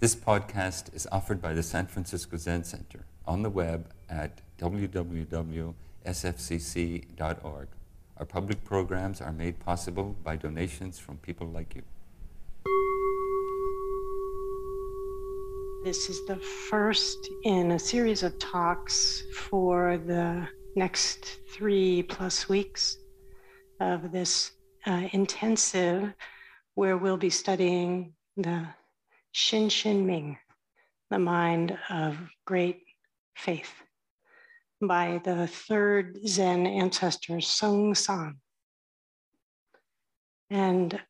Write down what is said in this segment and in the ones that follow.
This podcast is offered by the San Francisco Zen Center on the web at www.sfzc.org. Our public programs are made possible by donations from people like you. This is the first in a series of talks for the next three plus weeks of this uh, intensive where we'll be studying the Xin Xin Ming, the mind of great faith, by the third Zen ancestor, Sengcan. And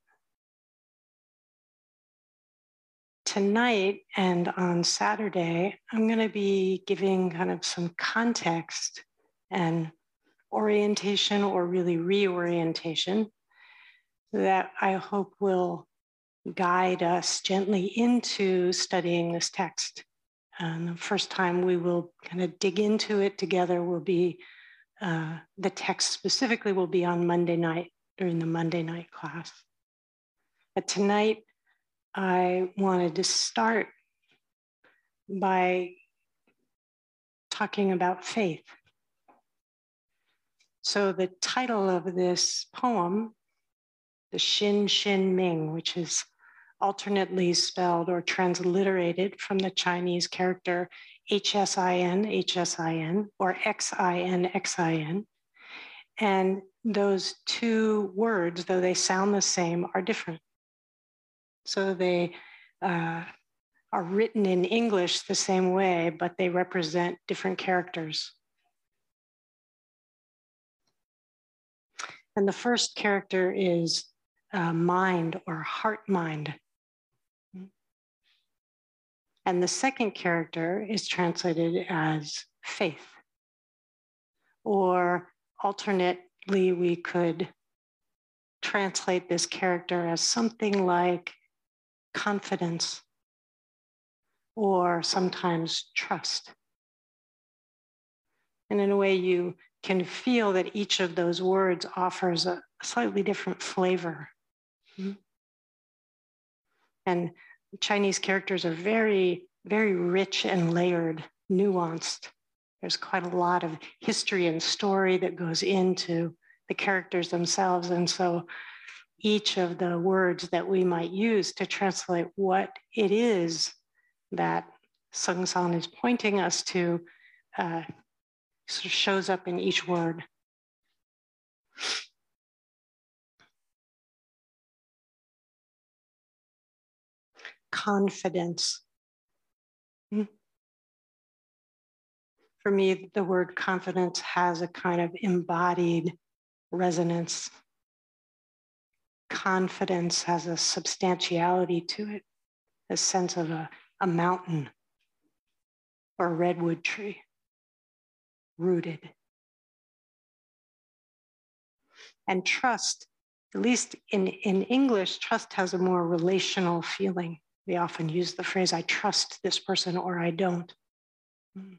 tonight and on Saturday, I'm going to be giving kind of some context and orientation or really reorientation that I hope will guide us gently into studying this text. And the first time we will kind of dig into it together will be uh, the text specifically will be on Monday night during the Monday night class. But tonight, I wanted to start by talking about faith. So, the title of this poem, the Xin Xin Ming, which is alternately spelled or transliterated from the Chinese character HSIN, HSIN, or XIN, XIN. And those two words, though they sound the same, are different. So they uh, are written in English the same way, but they represent different characters. And the first character is uh, mind or heart mind. And the second character is translated as faith. Or alternately, we could translate this character as something like confidence, or sometimes trust. And in a way, you can feel that each of those words offers a slightly different flavor. Mm-hmm. And Chinese characters are very, very rich and layered, nuanced. There's quite a lot of history and story that goes into the characters themselves. And so each of the words that we might use to translate what it is that Sengcan is pointing us to uh, sort of shows up in each word. Confidence. Hmm. For me, the word confidence has a kind of embodied resonance confidence has a substantiality to it, a sense of a, a mountain or a redwood tree rooted. And trust, at least in, in English, trust has a more relational feeling. We often use the phrase, I trust this person or I don't. Mm.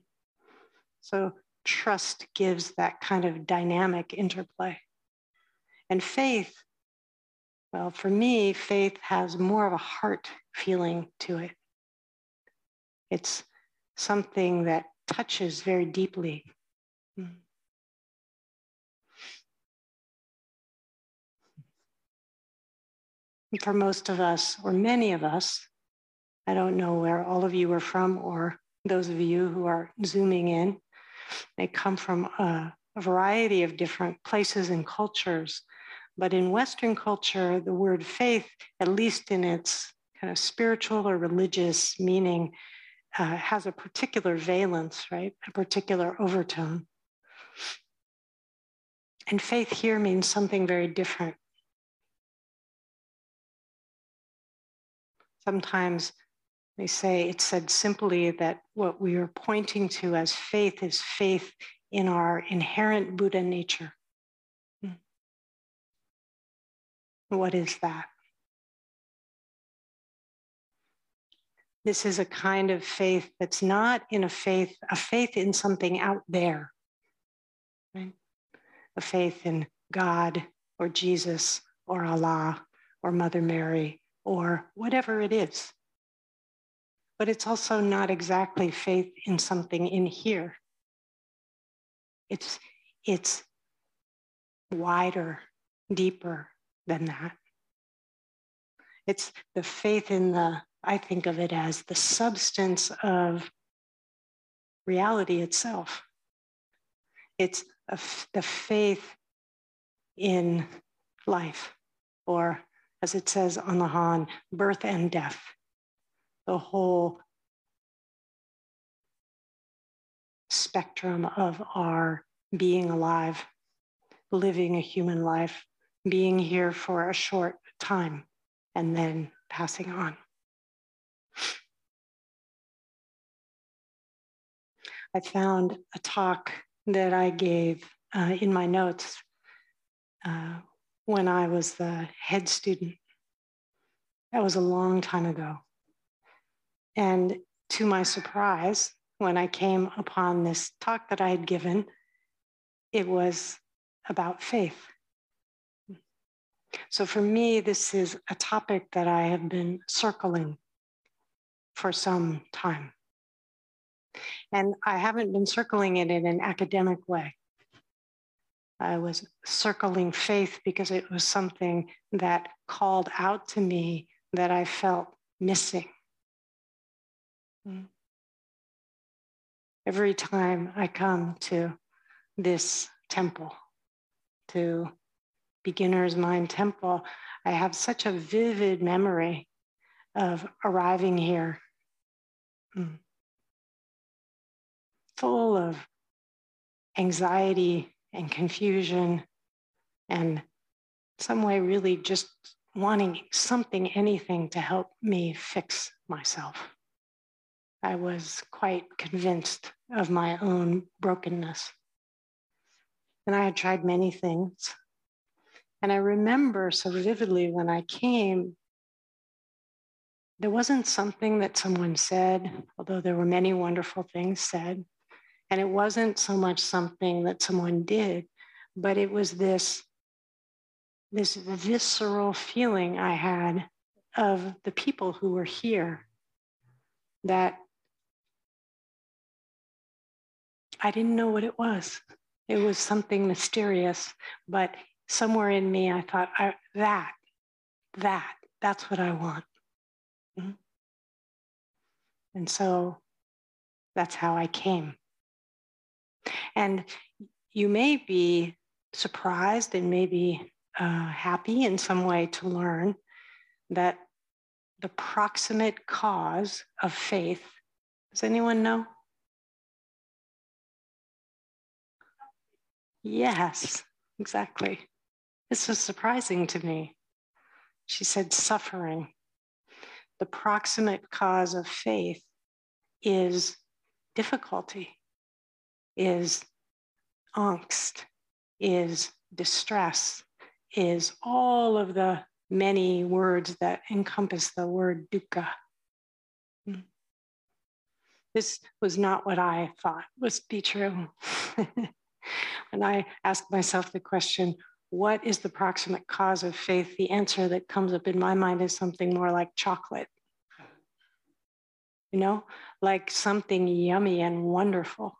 So trust gives that kind of dynamic interplay. And faith well, for me, faith has more of a heart feeling to it. It's something that touches very deeply. Mm. For most of us, or many of us, I don't know where all of you are from, or those of you who are zooming in, they come from a, a variety of different places and cultures but in Western culture, the word faith, at least in its kind of spiritual or religious meaning, uh, has a particular valence, right? A particular overtone. And faith here means something very different. Sometimes they say it said simply that what we are pointing to as faith is faith in our inherent Buddha nature. Hmm. What is that? This is a kind of faith that's not in a faith, a faith in something out there, right? A faith in God or Jesus or Allah or Mother Mary or whatever it is. But it's also not exactly faith in something in here. It's, it's wider, deeper than that. It's the faith in the, I think of it as the substance of reality itself. It's the faith in life, or as it says on the Han, birth and death, the whole spectrum of our being alive, living a human life, being here for a short time, and then passing on. I found a talk that I gave uh, in my notes uh, when I was the head student. That was a long time ago. And to my surprise, when I came upon this talk that I had given, it was about faith. So for me, this is a topic that I have been circling for some time. And I haven't been circling it in an academic way. I was circling faith because it was something that called out to me that I felt missing. Every time I come to this temple, to Beginner's Mind Temple, I have such a vivid memory of arriving here. Mm full of anxiety and confusion and some way really just wanting something, anything to help me fix myself. I was quite convinced of my own brokenness. And I had tried many things. And I remember so vividly when I came, there wasn't something that someone said, although there were many wonderful things said. And it wasn't so much something that someone did, but it was this, this visceral feeling I had of the people who were here that I didn't know what it was. It was something mysterious, but somewhere in me, I thought, I, that, that, that's what I want. Mm-hmm. And so that's how I came. And you may be surprised and maybe uh, happy in some way to learn that the proximate cause of faith, does anyone know? Yes, exactly. This was surprising to me. She said suffering. The proximate cause of faith is difficulty is angst, is distress, is all of the many words that encompass the word dukkha. Hmm. This was not what I thought was be true. when I ask myself the question, what is the proximate cause of faith? The answer that comes up in my mind is something more like chocolate. You know, like something yummy and wonderful.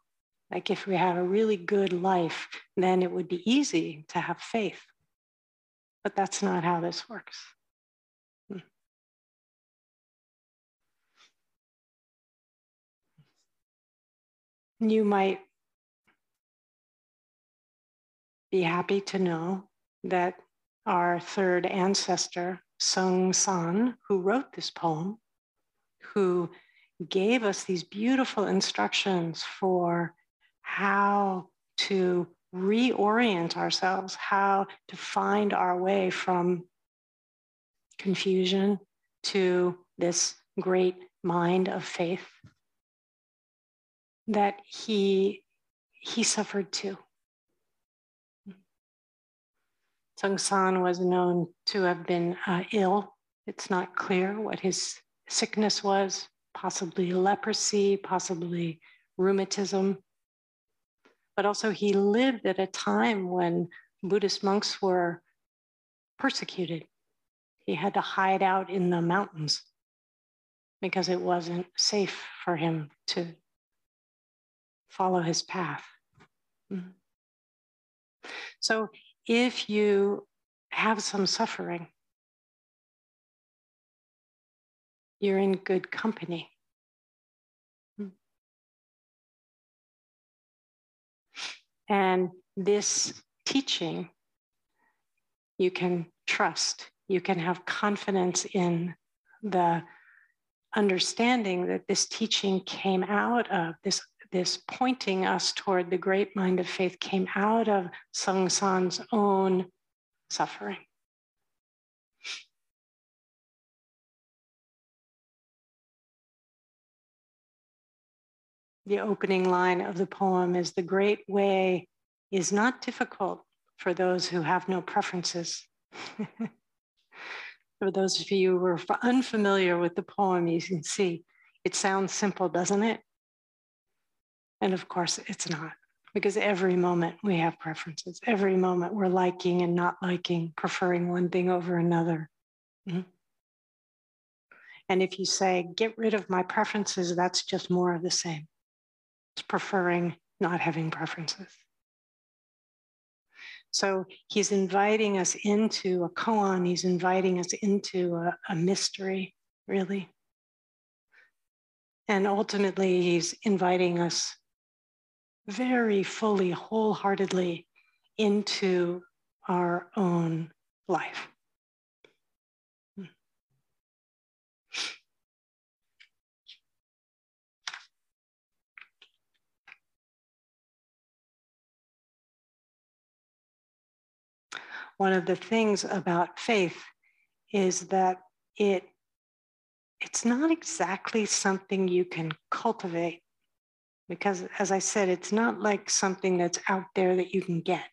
Like if we have a really good life, then it would be easy to have faith. But that's not how this works. Hmm. You might be happy to know that our third ancestor, Sengcan, who wrote this poem, who gave us these beautiful instructions for how to reorient ourselves, how to find our way from confusion to this great mind of faith that he he suffered too. Sengcan was known to have been uh, ill. It's not clear what his sickness was, possibly leprosy, possibly rheumatism but also he lived at a time when Buddhist monks were persecuted. He had to hide out in the mountains. because it wasn't safe for him to follow his path. Mm-hmm. So if you have some suffering, you're in good company. And this teaching, you can trust, you can have confidence in the understanding that this teaching came out of this this pointing us toward the great mind of faith came out of Sengcan's own suffering. The opening line of the poem is The great way is not difficult for those who have no preferences. for those of you who are unfamiliar with the poem, you can see it sounds simple, doesn't it? And of course, it's not, because every moment we have preferences. Every moment we're liking and not liking, preferring one thing over another. Mm-hmm. And if you say, get rid of my preferences, that's just more of the same. It's preferring not having preferences. So he's inviting us into a koan, he's inviting us into a, a mystery, really. And ultimately, he's inviting us very fully, wholeheartedly into our own life. One of the things about faith is that it it's not exactly something you can cultivate because as I said, it's not like something that's out there that you can get.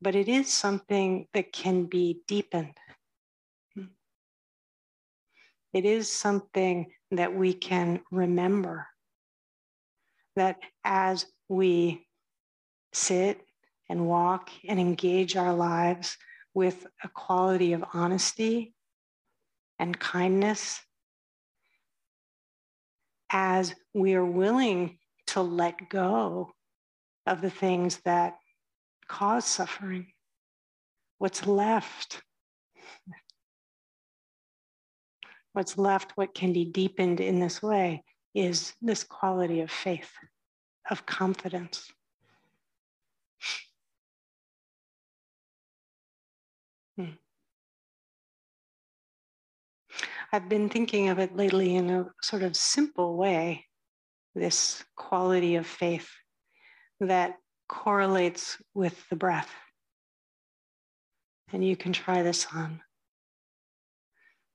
But it is something that can be deepened. It is something that we can remember. That as we sit and walk and engage our lives with a quality of honesty and kindness as we are willing to let go of the things that cause suffering, what's left? What's left, what can be deepened in this way, is this quality of faith, of confidence. Hmm. I've been thinking of it lately in a sort of simple way this quality of faith that correlates with the breath. And you can try this on.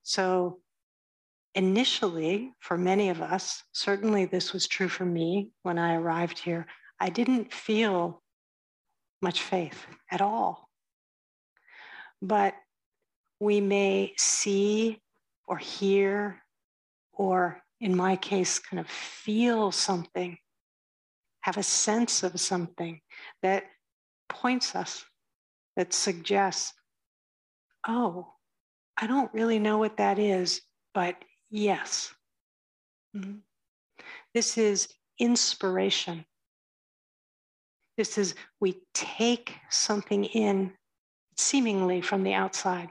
So, initially, for many of us, certainly this was true for me when I arrived here, I didn't feel much faith at all. But we may see or hear, or in my case, kind of feel something, have a sense of something that points us, that suggests, oh, I don't really know what that is, but yes. Mm-hmm. This is inspiration. This is, we take something in seemingly from the outside.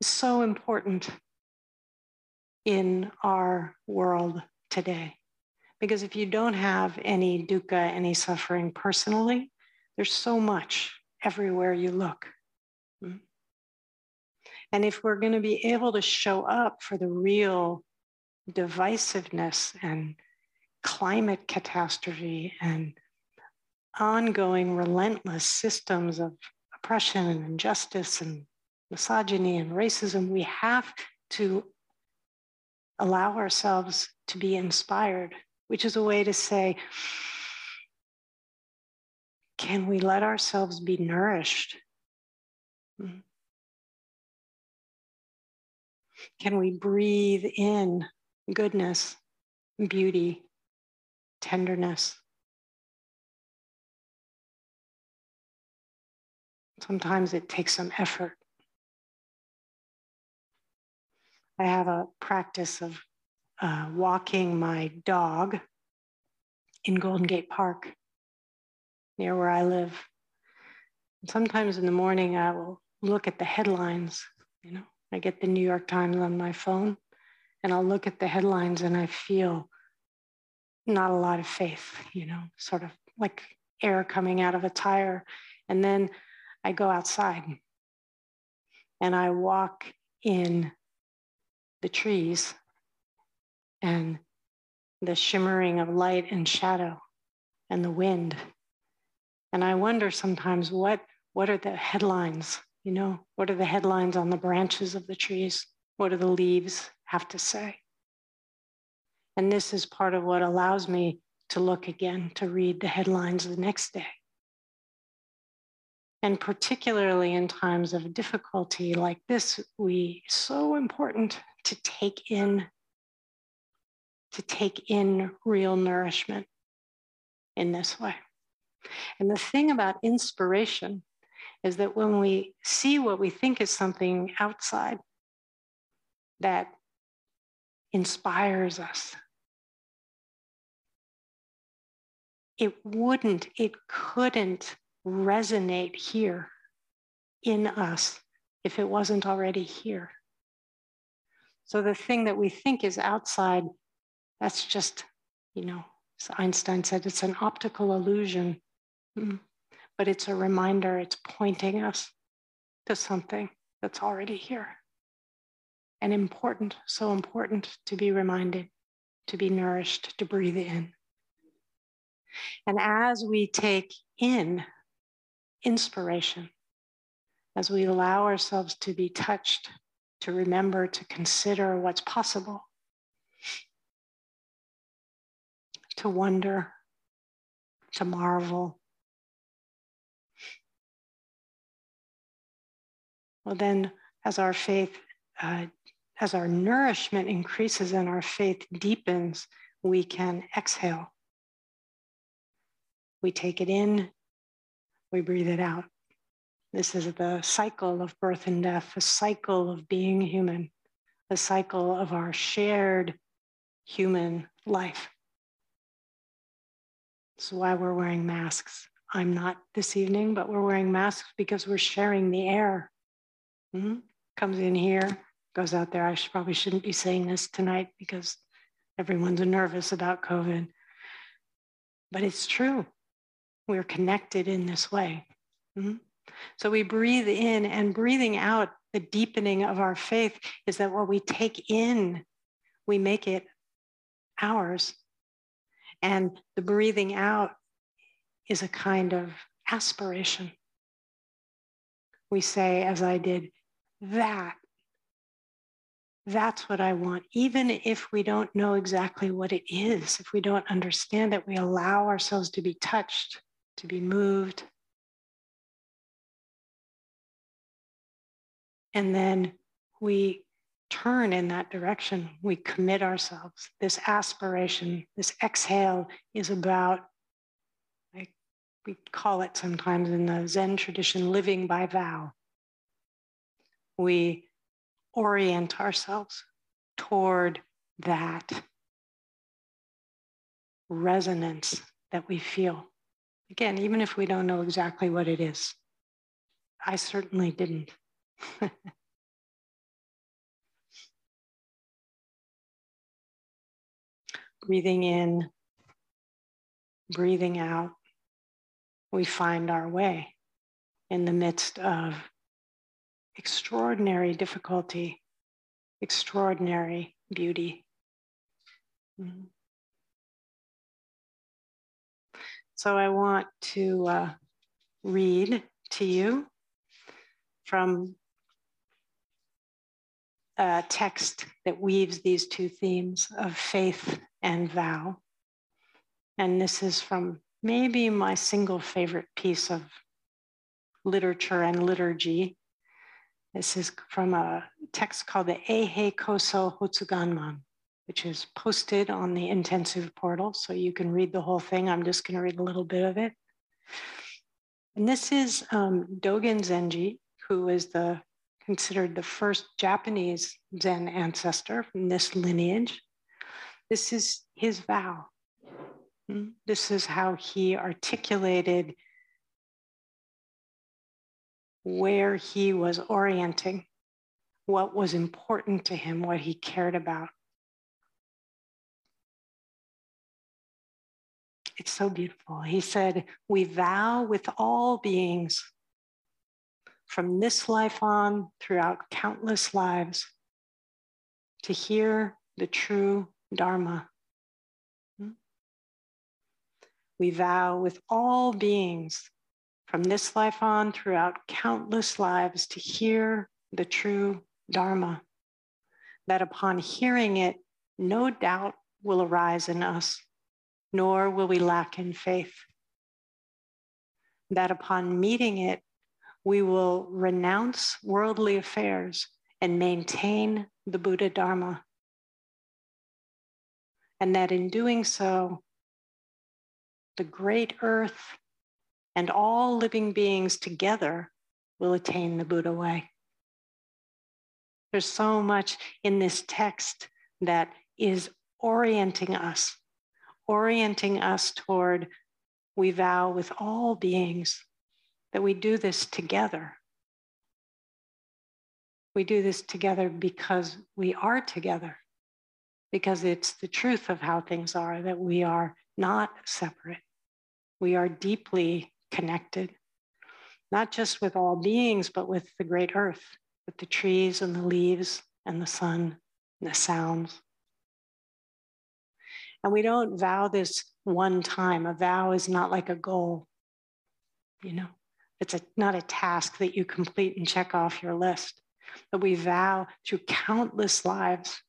It's so important in our world today. Because if you don't have any dukkha, any suffering personally, there's so much everywhere you look. Hmm? And if we're going to be able to show up for the real divisiveness and climate catastrophe and ongoing relentless systems of oppression and injustice and misogyny and racism, we have to allow ourselves to be inspired, which is a way to say, can we let ourselves be nourished? Can we breathe in goodness, beauty, tenderness? Sometimes it takes some effort. I have a practice of uh, walking my dog in Golden Gate Park near where I live. And sometimes in the morning, I will look at the headlines. You know, I get the New York Times on my phone and I'll look at the headlines and I feel not a lot of faith, you know, sort of like air coming out of a tire. And then I go outside and I walk in the trees and the shimmering of light and shadow and the wind. And I wonder sometimes what, what are the headlines? You know, what are the headlines on the branches of the trees? What do the leaves have to say? And this is part of what allows me to look again, to read the headlines the next day. And particularly in times of difficulty like this, we so important to take in to take in real nourishment in this way. And the thing about inspiration is that when we see what we think is something outside that inspires us, it wouldn't, it couldn't resonate here in us if it wasn't already here. So the thing that we think is outside, that's just, you know, Einstein said it's an optical illusion, mm. but it's a reminder, it's pointing us to something that's already here. And important, so important to be reminded, to be nourished, to breathe in. And as we take in inspiration, as we allow ourselves to be touched, to remember, to consider what's possible, to wonder, to marvel. Well, then, as our faith, uh, as our nourishment increases and our faith deepens, we can exhale. We take it in, we breathe it out. This is the cycle of birth and death, the cycle of being human, the cycle of our shared human life. That's why we're wearing masks. I'm not this evening, but we're wearing masks because we're sharing the air. Mm-hmm. Comes in here, goes out there. I should, probably shouldn't be saying this tonight because everyone's nervous about COVID. But it's true. We're connected in this way. Mm-hmm. So we breathe in and breathing out, the deepening of our faith is that what we take in, we make it ours. And the breathing out is a kind of aspiration. We say, as I did, that. That's what I want. Even if we don't know exactly what it is, if we don't understand it, we allow ourselves to be touched to be moved. And then we turn in that direction. We commit ourselves. This aspiration, this exhale is about, like we call it sometimes in the Zen tradition, living by vow. We orient ourselves toward that resonance that we feel. Again, even if we don't know exactly what it is, I certainly didn't. breathing in, breathing out, we find our way in the midst of extraordinary difficulty, extraordinary beauty. Mm-hmm. So I want to uh, read to you from a text that weaves these two themes of faith and vow. And this is from maybe my single favorite piece of literature and liturgy. This is from a text called the Eihei Koso Hotsuganmon which is posted on the intensive portal. So you can read the whole thing. I'm just going to read a little bit of it. And this is um, Dogen Zenji, who is the considered the first Japanese Zen ancestor from this lineage. This is his vow. Hmm? This is how he articulated where he was orienting, what was important to him, what he cared about. It's so beautiful. He said, We vow with all beings from this life on throughout countless lives to hear the true Dharma. Hmm? We vow with all beings from this life on throughout countless lives to hear the true Dharma, that upon hearing it, no doubt will arise in us nor will we lack in faith. That upon meeting it, we will renounce worldly affairs and maintain the Buddha Dharma. And that in doing so, the great earth and all living beings together will attain the Buddha way. There's so much in this text that is orienting us orienting us toward we vow with all beings that we do this together. We do this together because we are together, because it's the truth of how things are that we are not separate. We are deeply connected, not just with all beings, but with the great earth, with the trees and the leaves and the sun and the sounds. And we don't vow this one time. A vow is not like a goal, you know, it's a, not a task that you complete and check off your list, but we vow through countless lives.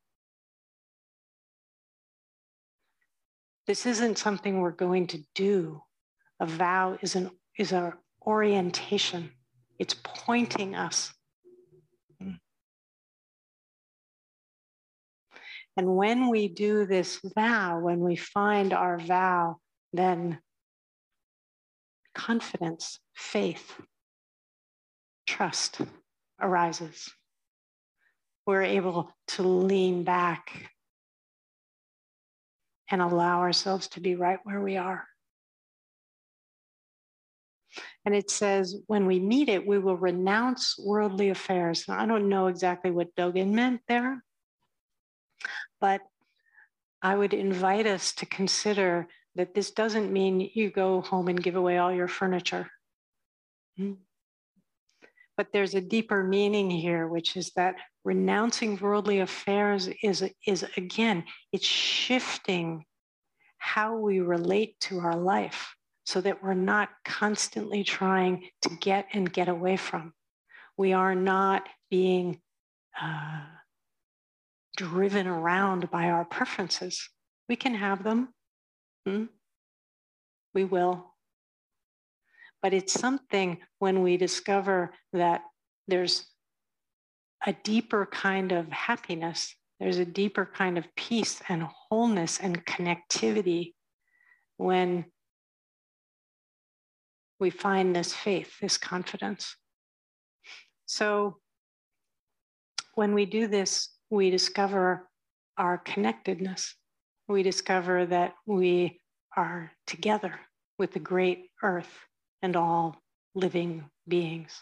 This isn't something we're going to do. A vow is an is an orientation. It's pointing us hmm. And when we do this vow, when we find our vow, then confidence, faith, trust arises. We're able to lean back and allow ourselves to be right where we are. And it says, when we meet it, we will renounce worldly affairs. Now, I don't know exactly what Dogen meant there, but I would invite us to consider that this doesn't mean you go home and give away all your furniture. Hmm. But there's a deeper meaning here, which is that renouncing worldly affairs is, is again, it's shifting how we relate to our life so that we're not constantly trying to get and get away from. We are not being uh, driven around by our preferences. We can have them. Hmm? We will. But it's something when we discover that there's a deeper kind of happiness, there's a deeper kind of peace and wholeness and connectivity when we find this faith, this confidence. So when we do this we discover our connectedness. We discover that we are together with the great earth and all living beings.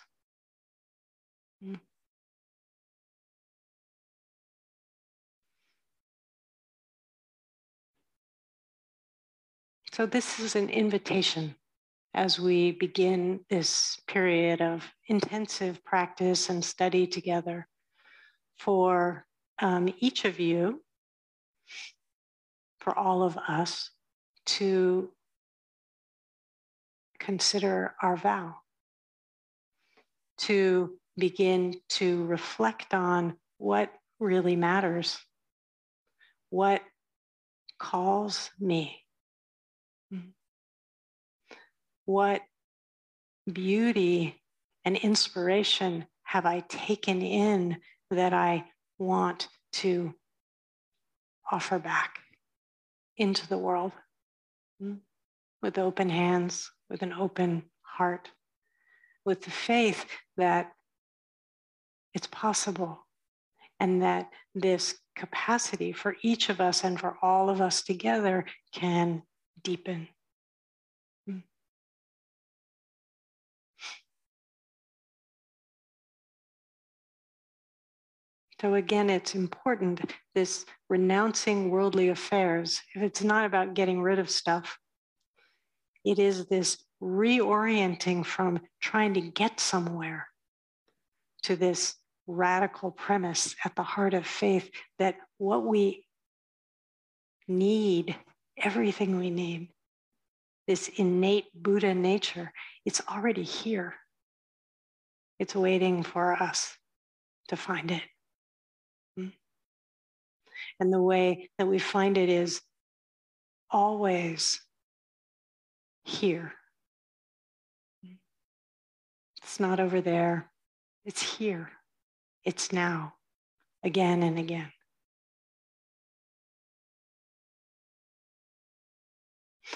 So, this is an invitation as we begin this period of intensive practice and study together for um, each of you, for all of us, to consider our vow, to begin to reflect on what really matters, what calls me, what beauty and inspiration have I taken in that I want to offer back into the world hmm, with open hands, with an open heart, with the faith that it's possible. And that this capacity for each of us and for all of us together can deepen. So again, it's important this renouncing worldly affairs. If it's not about getting rid of stuff, it is this reorienting from trying to get somewhere to this radical premise at the heart of faith that what we need, everything we need, this innate Buddha nature, it's already here. It's waiting for us to find it. And the way that we find it is always here. It's not over there, it's here. It's now, again and again.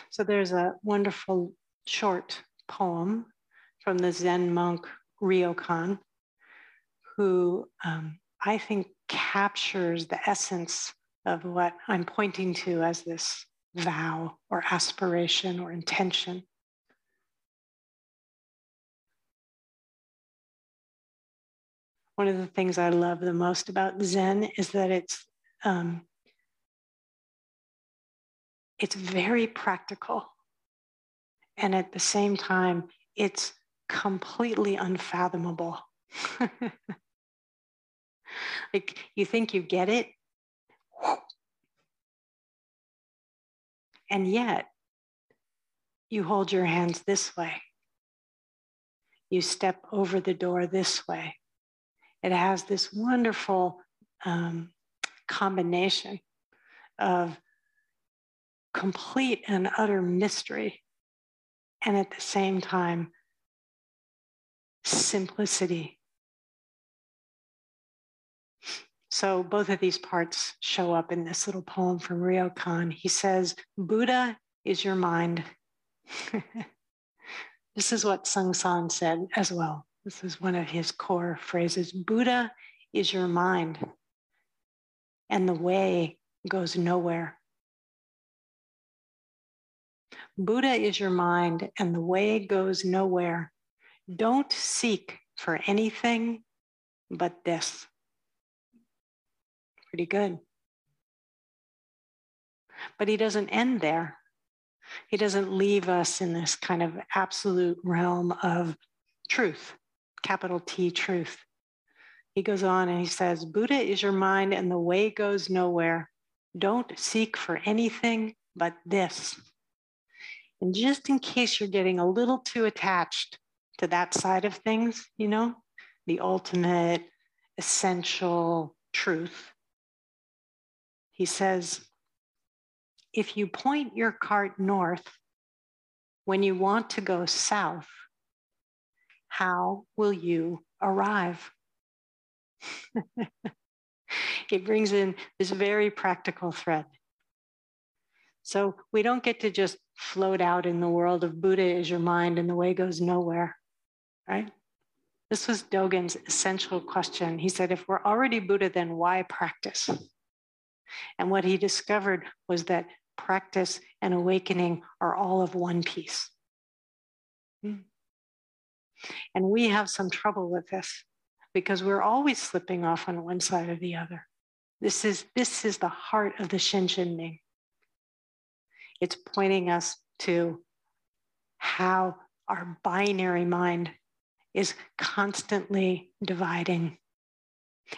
So there's a wonderful short poem from the Zen monk Ryokan, who um, I think captures the essence of what I'm pointing to as this vow or aspiration or intention. One of the things I love the most about Zen is that it's um, it's very practical, and at the same time, it's completely unfathomable. like you think you get it, and yet you hold your hands this way. You step over the door this way. It has this wonderful um, combination of complete and utter mystery, and at the same time, simplicity. So both of these parts show up in this little poem from Ryokan. He says, Buddha is your mind. this is what Sengcan said as well. This is one of his core phrases Buddha is your mind, and the way goes nowhere. Buddha is your mind, and the way goes nowhere. Don't seek for anything but this. Pretty good. But he doesn't end there. He doesn't leave us in this kind of absolute realm of truth capital T truth. He goes on and he says, Buddha is your mind and the way goes nowhere. Don't seek for anything but this. And just in case you're getting a little too attached to that side of things, you know, the ultimate essential truth, he says, if you point your cart north when you want to go south, how will you arrive? it brings in this very practical thread. So we don't get to just float out in the world of Buddha is your mind and the way goes nowhere, right? This was Dogen's essential question. He said, if we're already Buddha, then why practice? And what he discovered was that practice and awakening are all of one piece. Hmm. And we have some trouble with this because we're always slipping off on one side or the other. This is, this is the heart of the Xin Xin Ming. It's pointing us to how our binary mind is constantly dividing.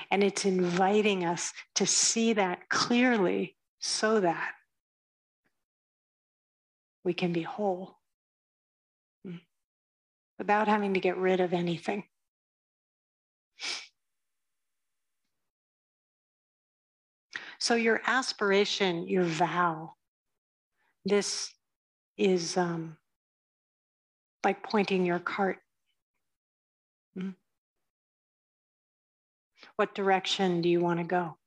And it's inviting us to see that clearly so that we can be whole without having to get rid of anything. So, your aspiration, your vow, this is um, like pointing your cart. Hmm? What direction do you want to go?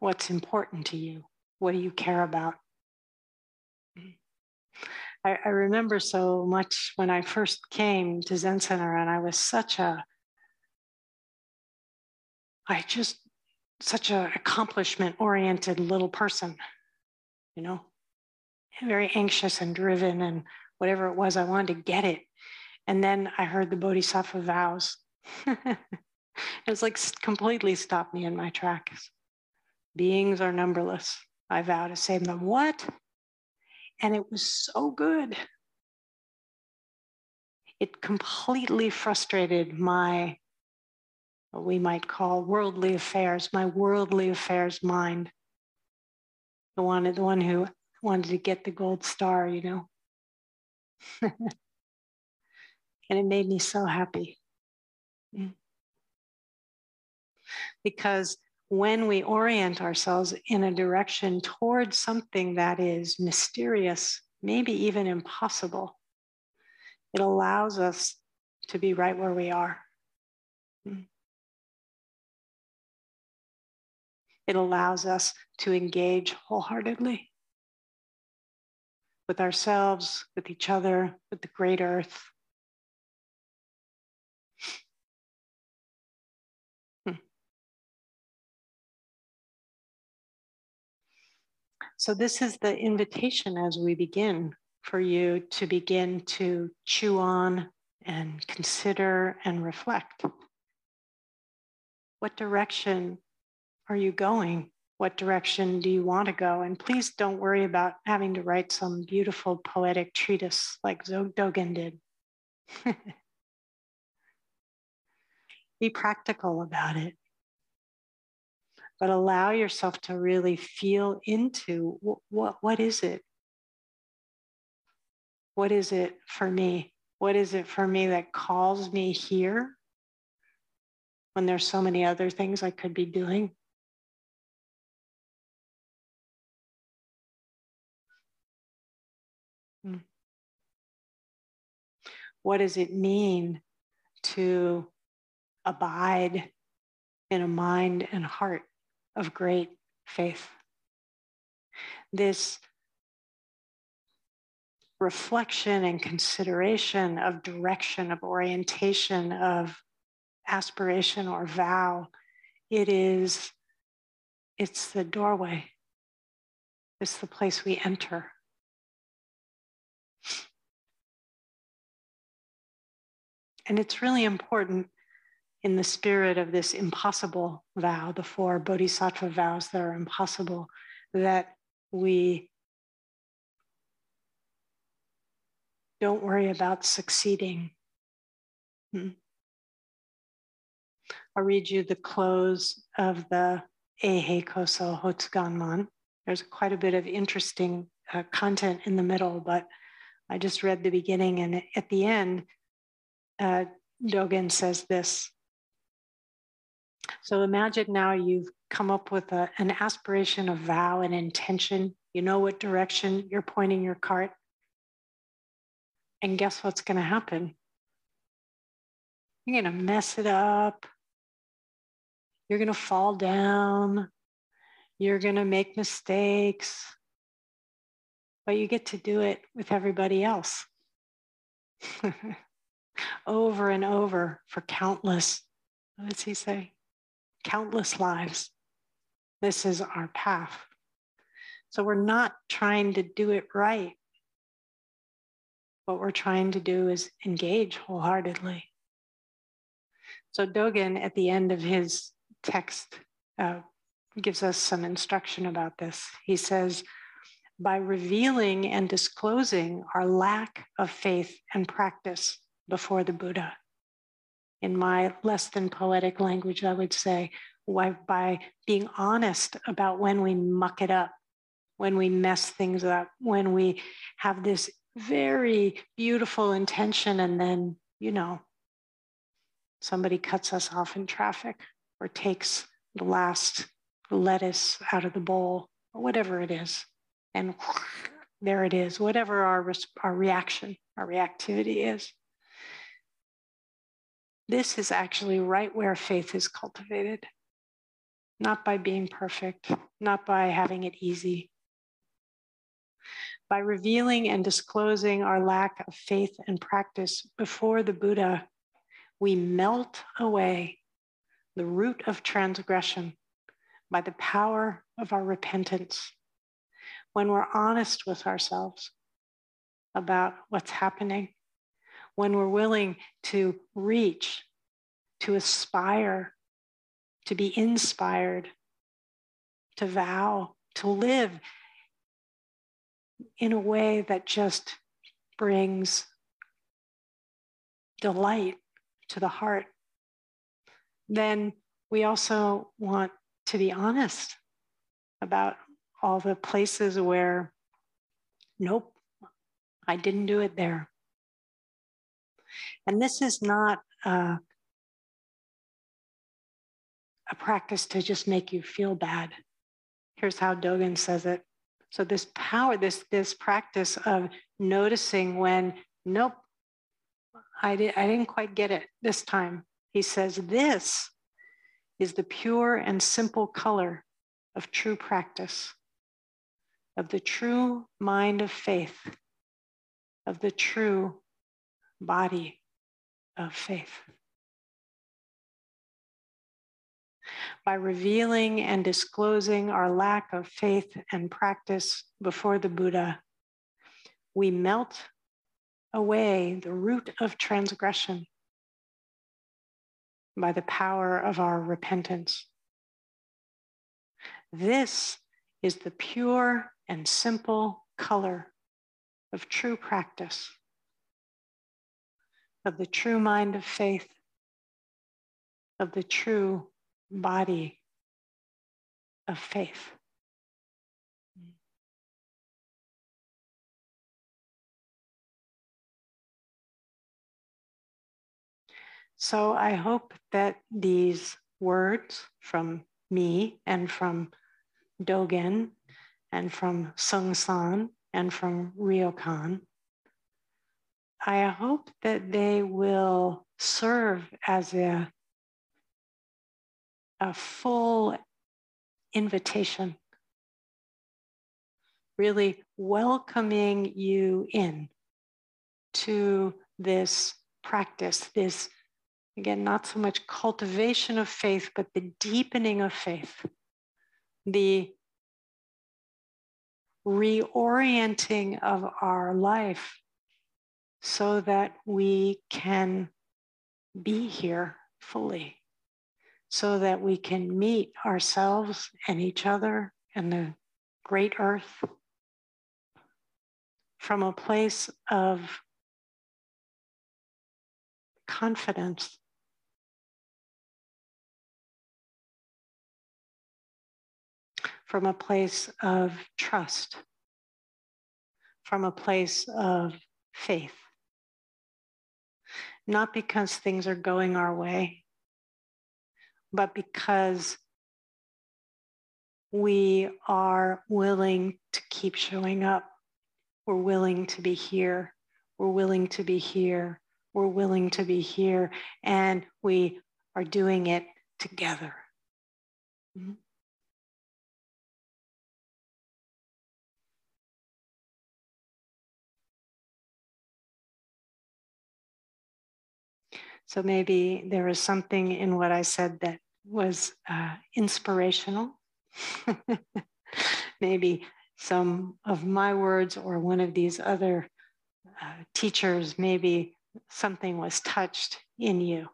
What's important to you? What do you care about? I, I remember so much when I first came to Zen Center, and I was such a I just such an accomplishment oriented little person, you know, very anxious and driven and whatever it was, I wanted to get it. And then I heard the Bodhisattva vows. it was like completely stopped me in my tracks. Beings are numberless. I vow to save them. What? And it was so good. It completely frustrated my, what we might call worldly affairs, my worldly affairs mind. The one, the one who wanted to get the gold star, you know. and it made me so happy. Mm. Because when we orient ourselves in a direction towards something that is mysterious, maybe even impossible, it allows us to be right where we are. It allows us to engage wholeheartedly with ourselves, with each other, with the great earth. So, this is the invitation as we begin for you to begin to chew on and consider and reflect. What direction are you going? what direction do you want to go? And please don't worry about having to write some beautiful poetic treatise like Dogen did. Be practical about it. But allow yourself to really feel into what, what, is it? What is it for me? What is it for me that calls me here when there's so many other things I could be doing? Hmm. what does it mean to abide in a mind and heart of great faith? This reflection and consideration of direction, of orientation, of aspiration or vow, it is, it's the doorway. It's the place we enter. And it's really important in the spirit of this impossible vow, the four bodhisattva vows that are impossible, that we don't worry about succeeding. Hmm. I'll read you the close of the Eihei Koso Hotsuganmon. There's quite a bit of interesting uh, content in the middle, but I just read the beginning and at the end, uh, Dogen says this. So imagine now you've come up with a, an aspiration, a vow, an intention. You know what direction you're pointing your cart. And guess what's going to happen? You're going to mess it up. You're going to fall down. You're going to make mistakes. But you get to do it with everybody else. over and over for countless, what does he say? Countless lives. This is our path. So we're not trying to do it right. What we're trying to do is engage wholeheartedly. So Dogen, at the end of his text, uh, gives us some instruction about this. He says, by revealing and disclosing our lack of faith and practice, before the Buddha. In my less than poetic language, I would say, why, by being honest about when we muck it up, when we mess things up, when we have this very beautiful intention and then, you know, somebody cuts us off in traffic or takes the last lettuce out of the bowl or whatever it is. And there it is, whatever our, our reaction, our reactivity is. This is actually right where faith is cultivated, not by being perfect, not by having it easy. By revealing and disclosing our lack of faith and practice before the Buddha, we melt away the root of transgression by the power of our repentance. When we're honest with ourselves about what's happening, when we're willing to reach, to aspire, to be inspired, to vow, to live in a way that just brings delight to the heart, then we also want to be honest about all the places where, nope, I didn't do it there. And this is not a practice to just make you feel bad. Here's how Dogen says it. So this power, this this practice of noticing when, nope, I, di- I didn't quite get it this time. He says, this is the pure and simple color of true practice, of the true mind of faith, of the true body of faith. By revealing and disclosing our lack of faith and practice before the Buddha, we melt away the root of transgression by the power of our repentance. This is the pure and simple color of true practice, of the true mind of faith, of the true body of faith. So I hope that these words from me and from Dogen and from Sengcan and from Ryokan, I hope that they will serve as a, a full invitation, really welcoming you in to this practice, this Again, not so much cultivation of faith, but the deepening of faith, the reorienting of our life so that we can be here fully, so that we can meet ourselves and each other and the great earth from a place of confidence from a place of trust, from a place of faith. Not because things are going our way, but because we are willing to keep showing up. We're willing to be here. We're willing to be here. We're willing to be here. And we are doing it together. Mm-hmm. So maybe there was something in what I said that was uh, inspirational. maybe some of my words or one of these other uh, teachers, maybe something was touched in you.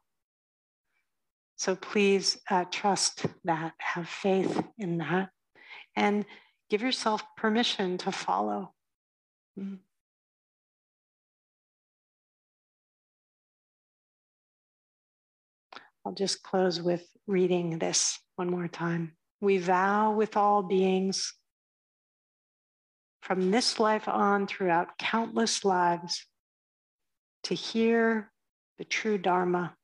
So please uh, trust that, have faith in that, and give yourself permission to follow. Mm-hmm. I'll just close with reading this one more time. We vow with all beings from this life on throughout countless lives to hear the true Dharma.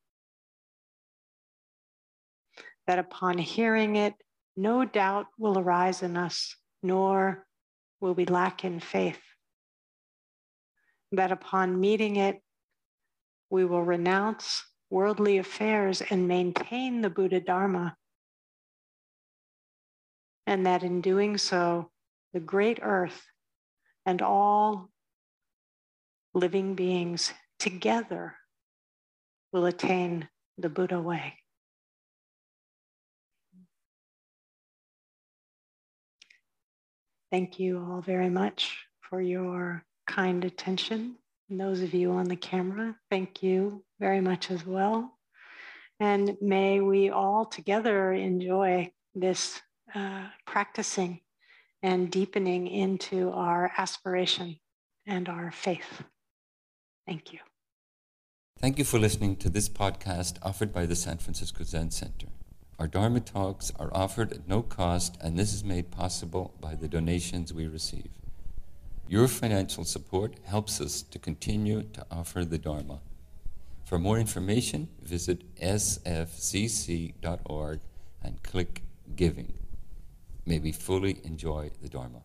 That upon hearing it, no doubt will arise in us, nor will we lack in faith. That upon meeting it, we will renounce worldly affairs and maintain the Buddha Dharma. And that in doing so, the great earth and all living beings together will attain the Buddha way. Thank you all very much for your kind attention. And those of you on the camera, thank you very much as well. And may we all together enjoy this uh, practicing and deepening into our aspiration and our faith. Thank you. Thank you for listening to this podcast offered by the San Francisco Zen Center. Our Dharma talks are offered at no cost, and this is made possible by the donations we receive. Your financial support helps us to continue to offer the Dharma. For more information, visit sfzc.org and click Giving. May we fully enjoy the Dharma.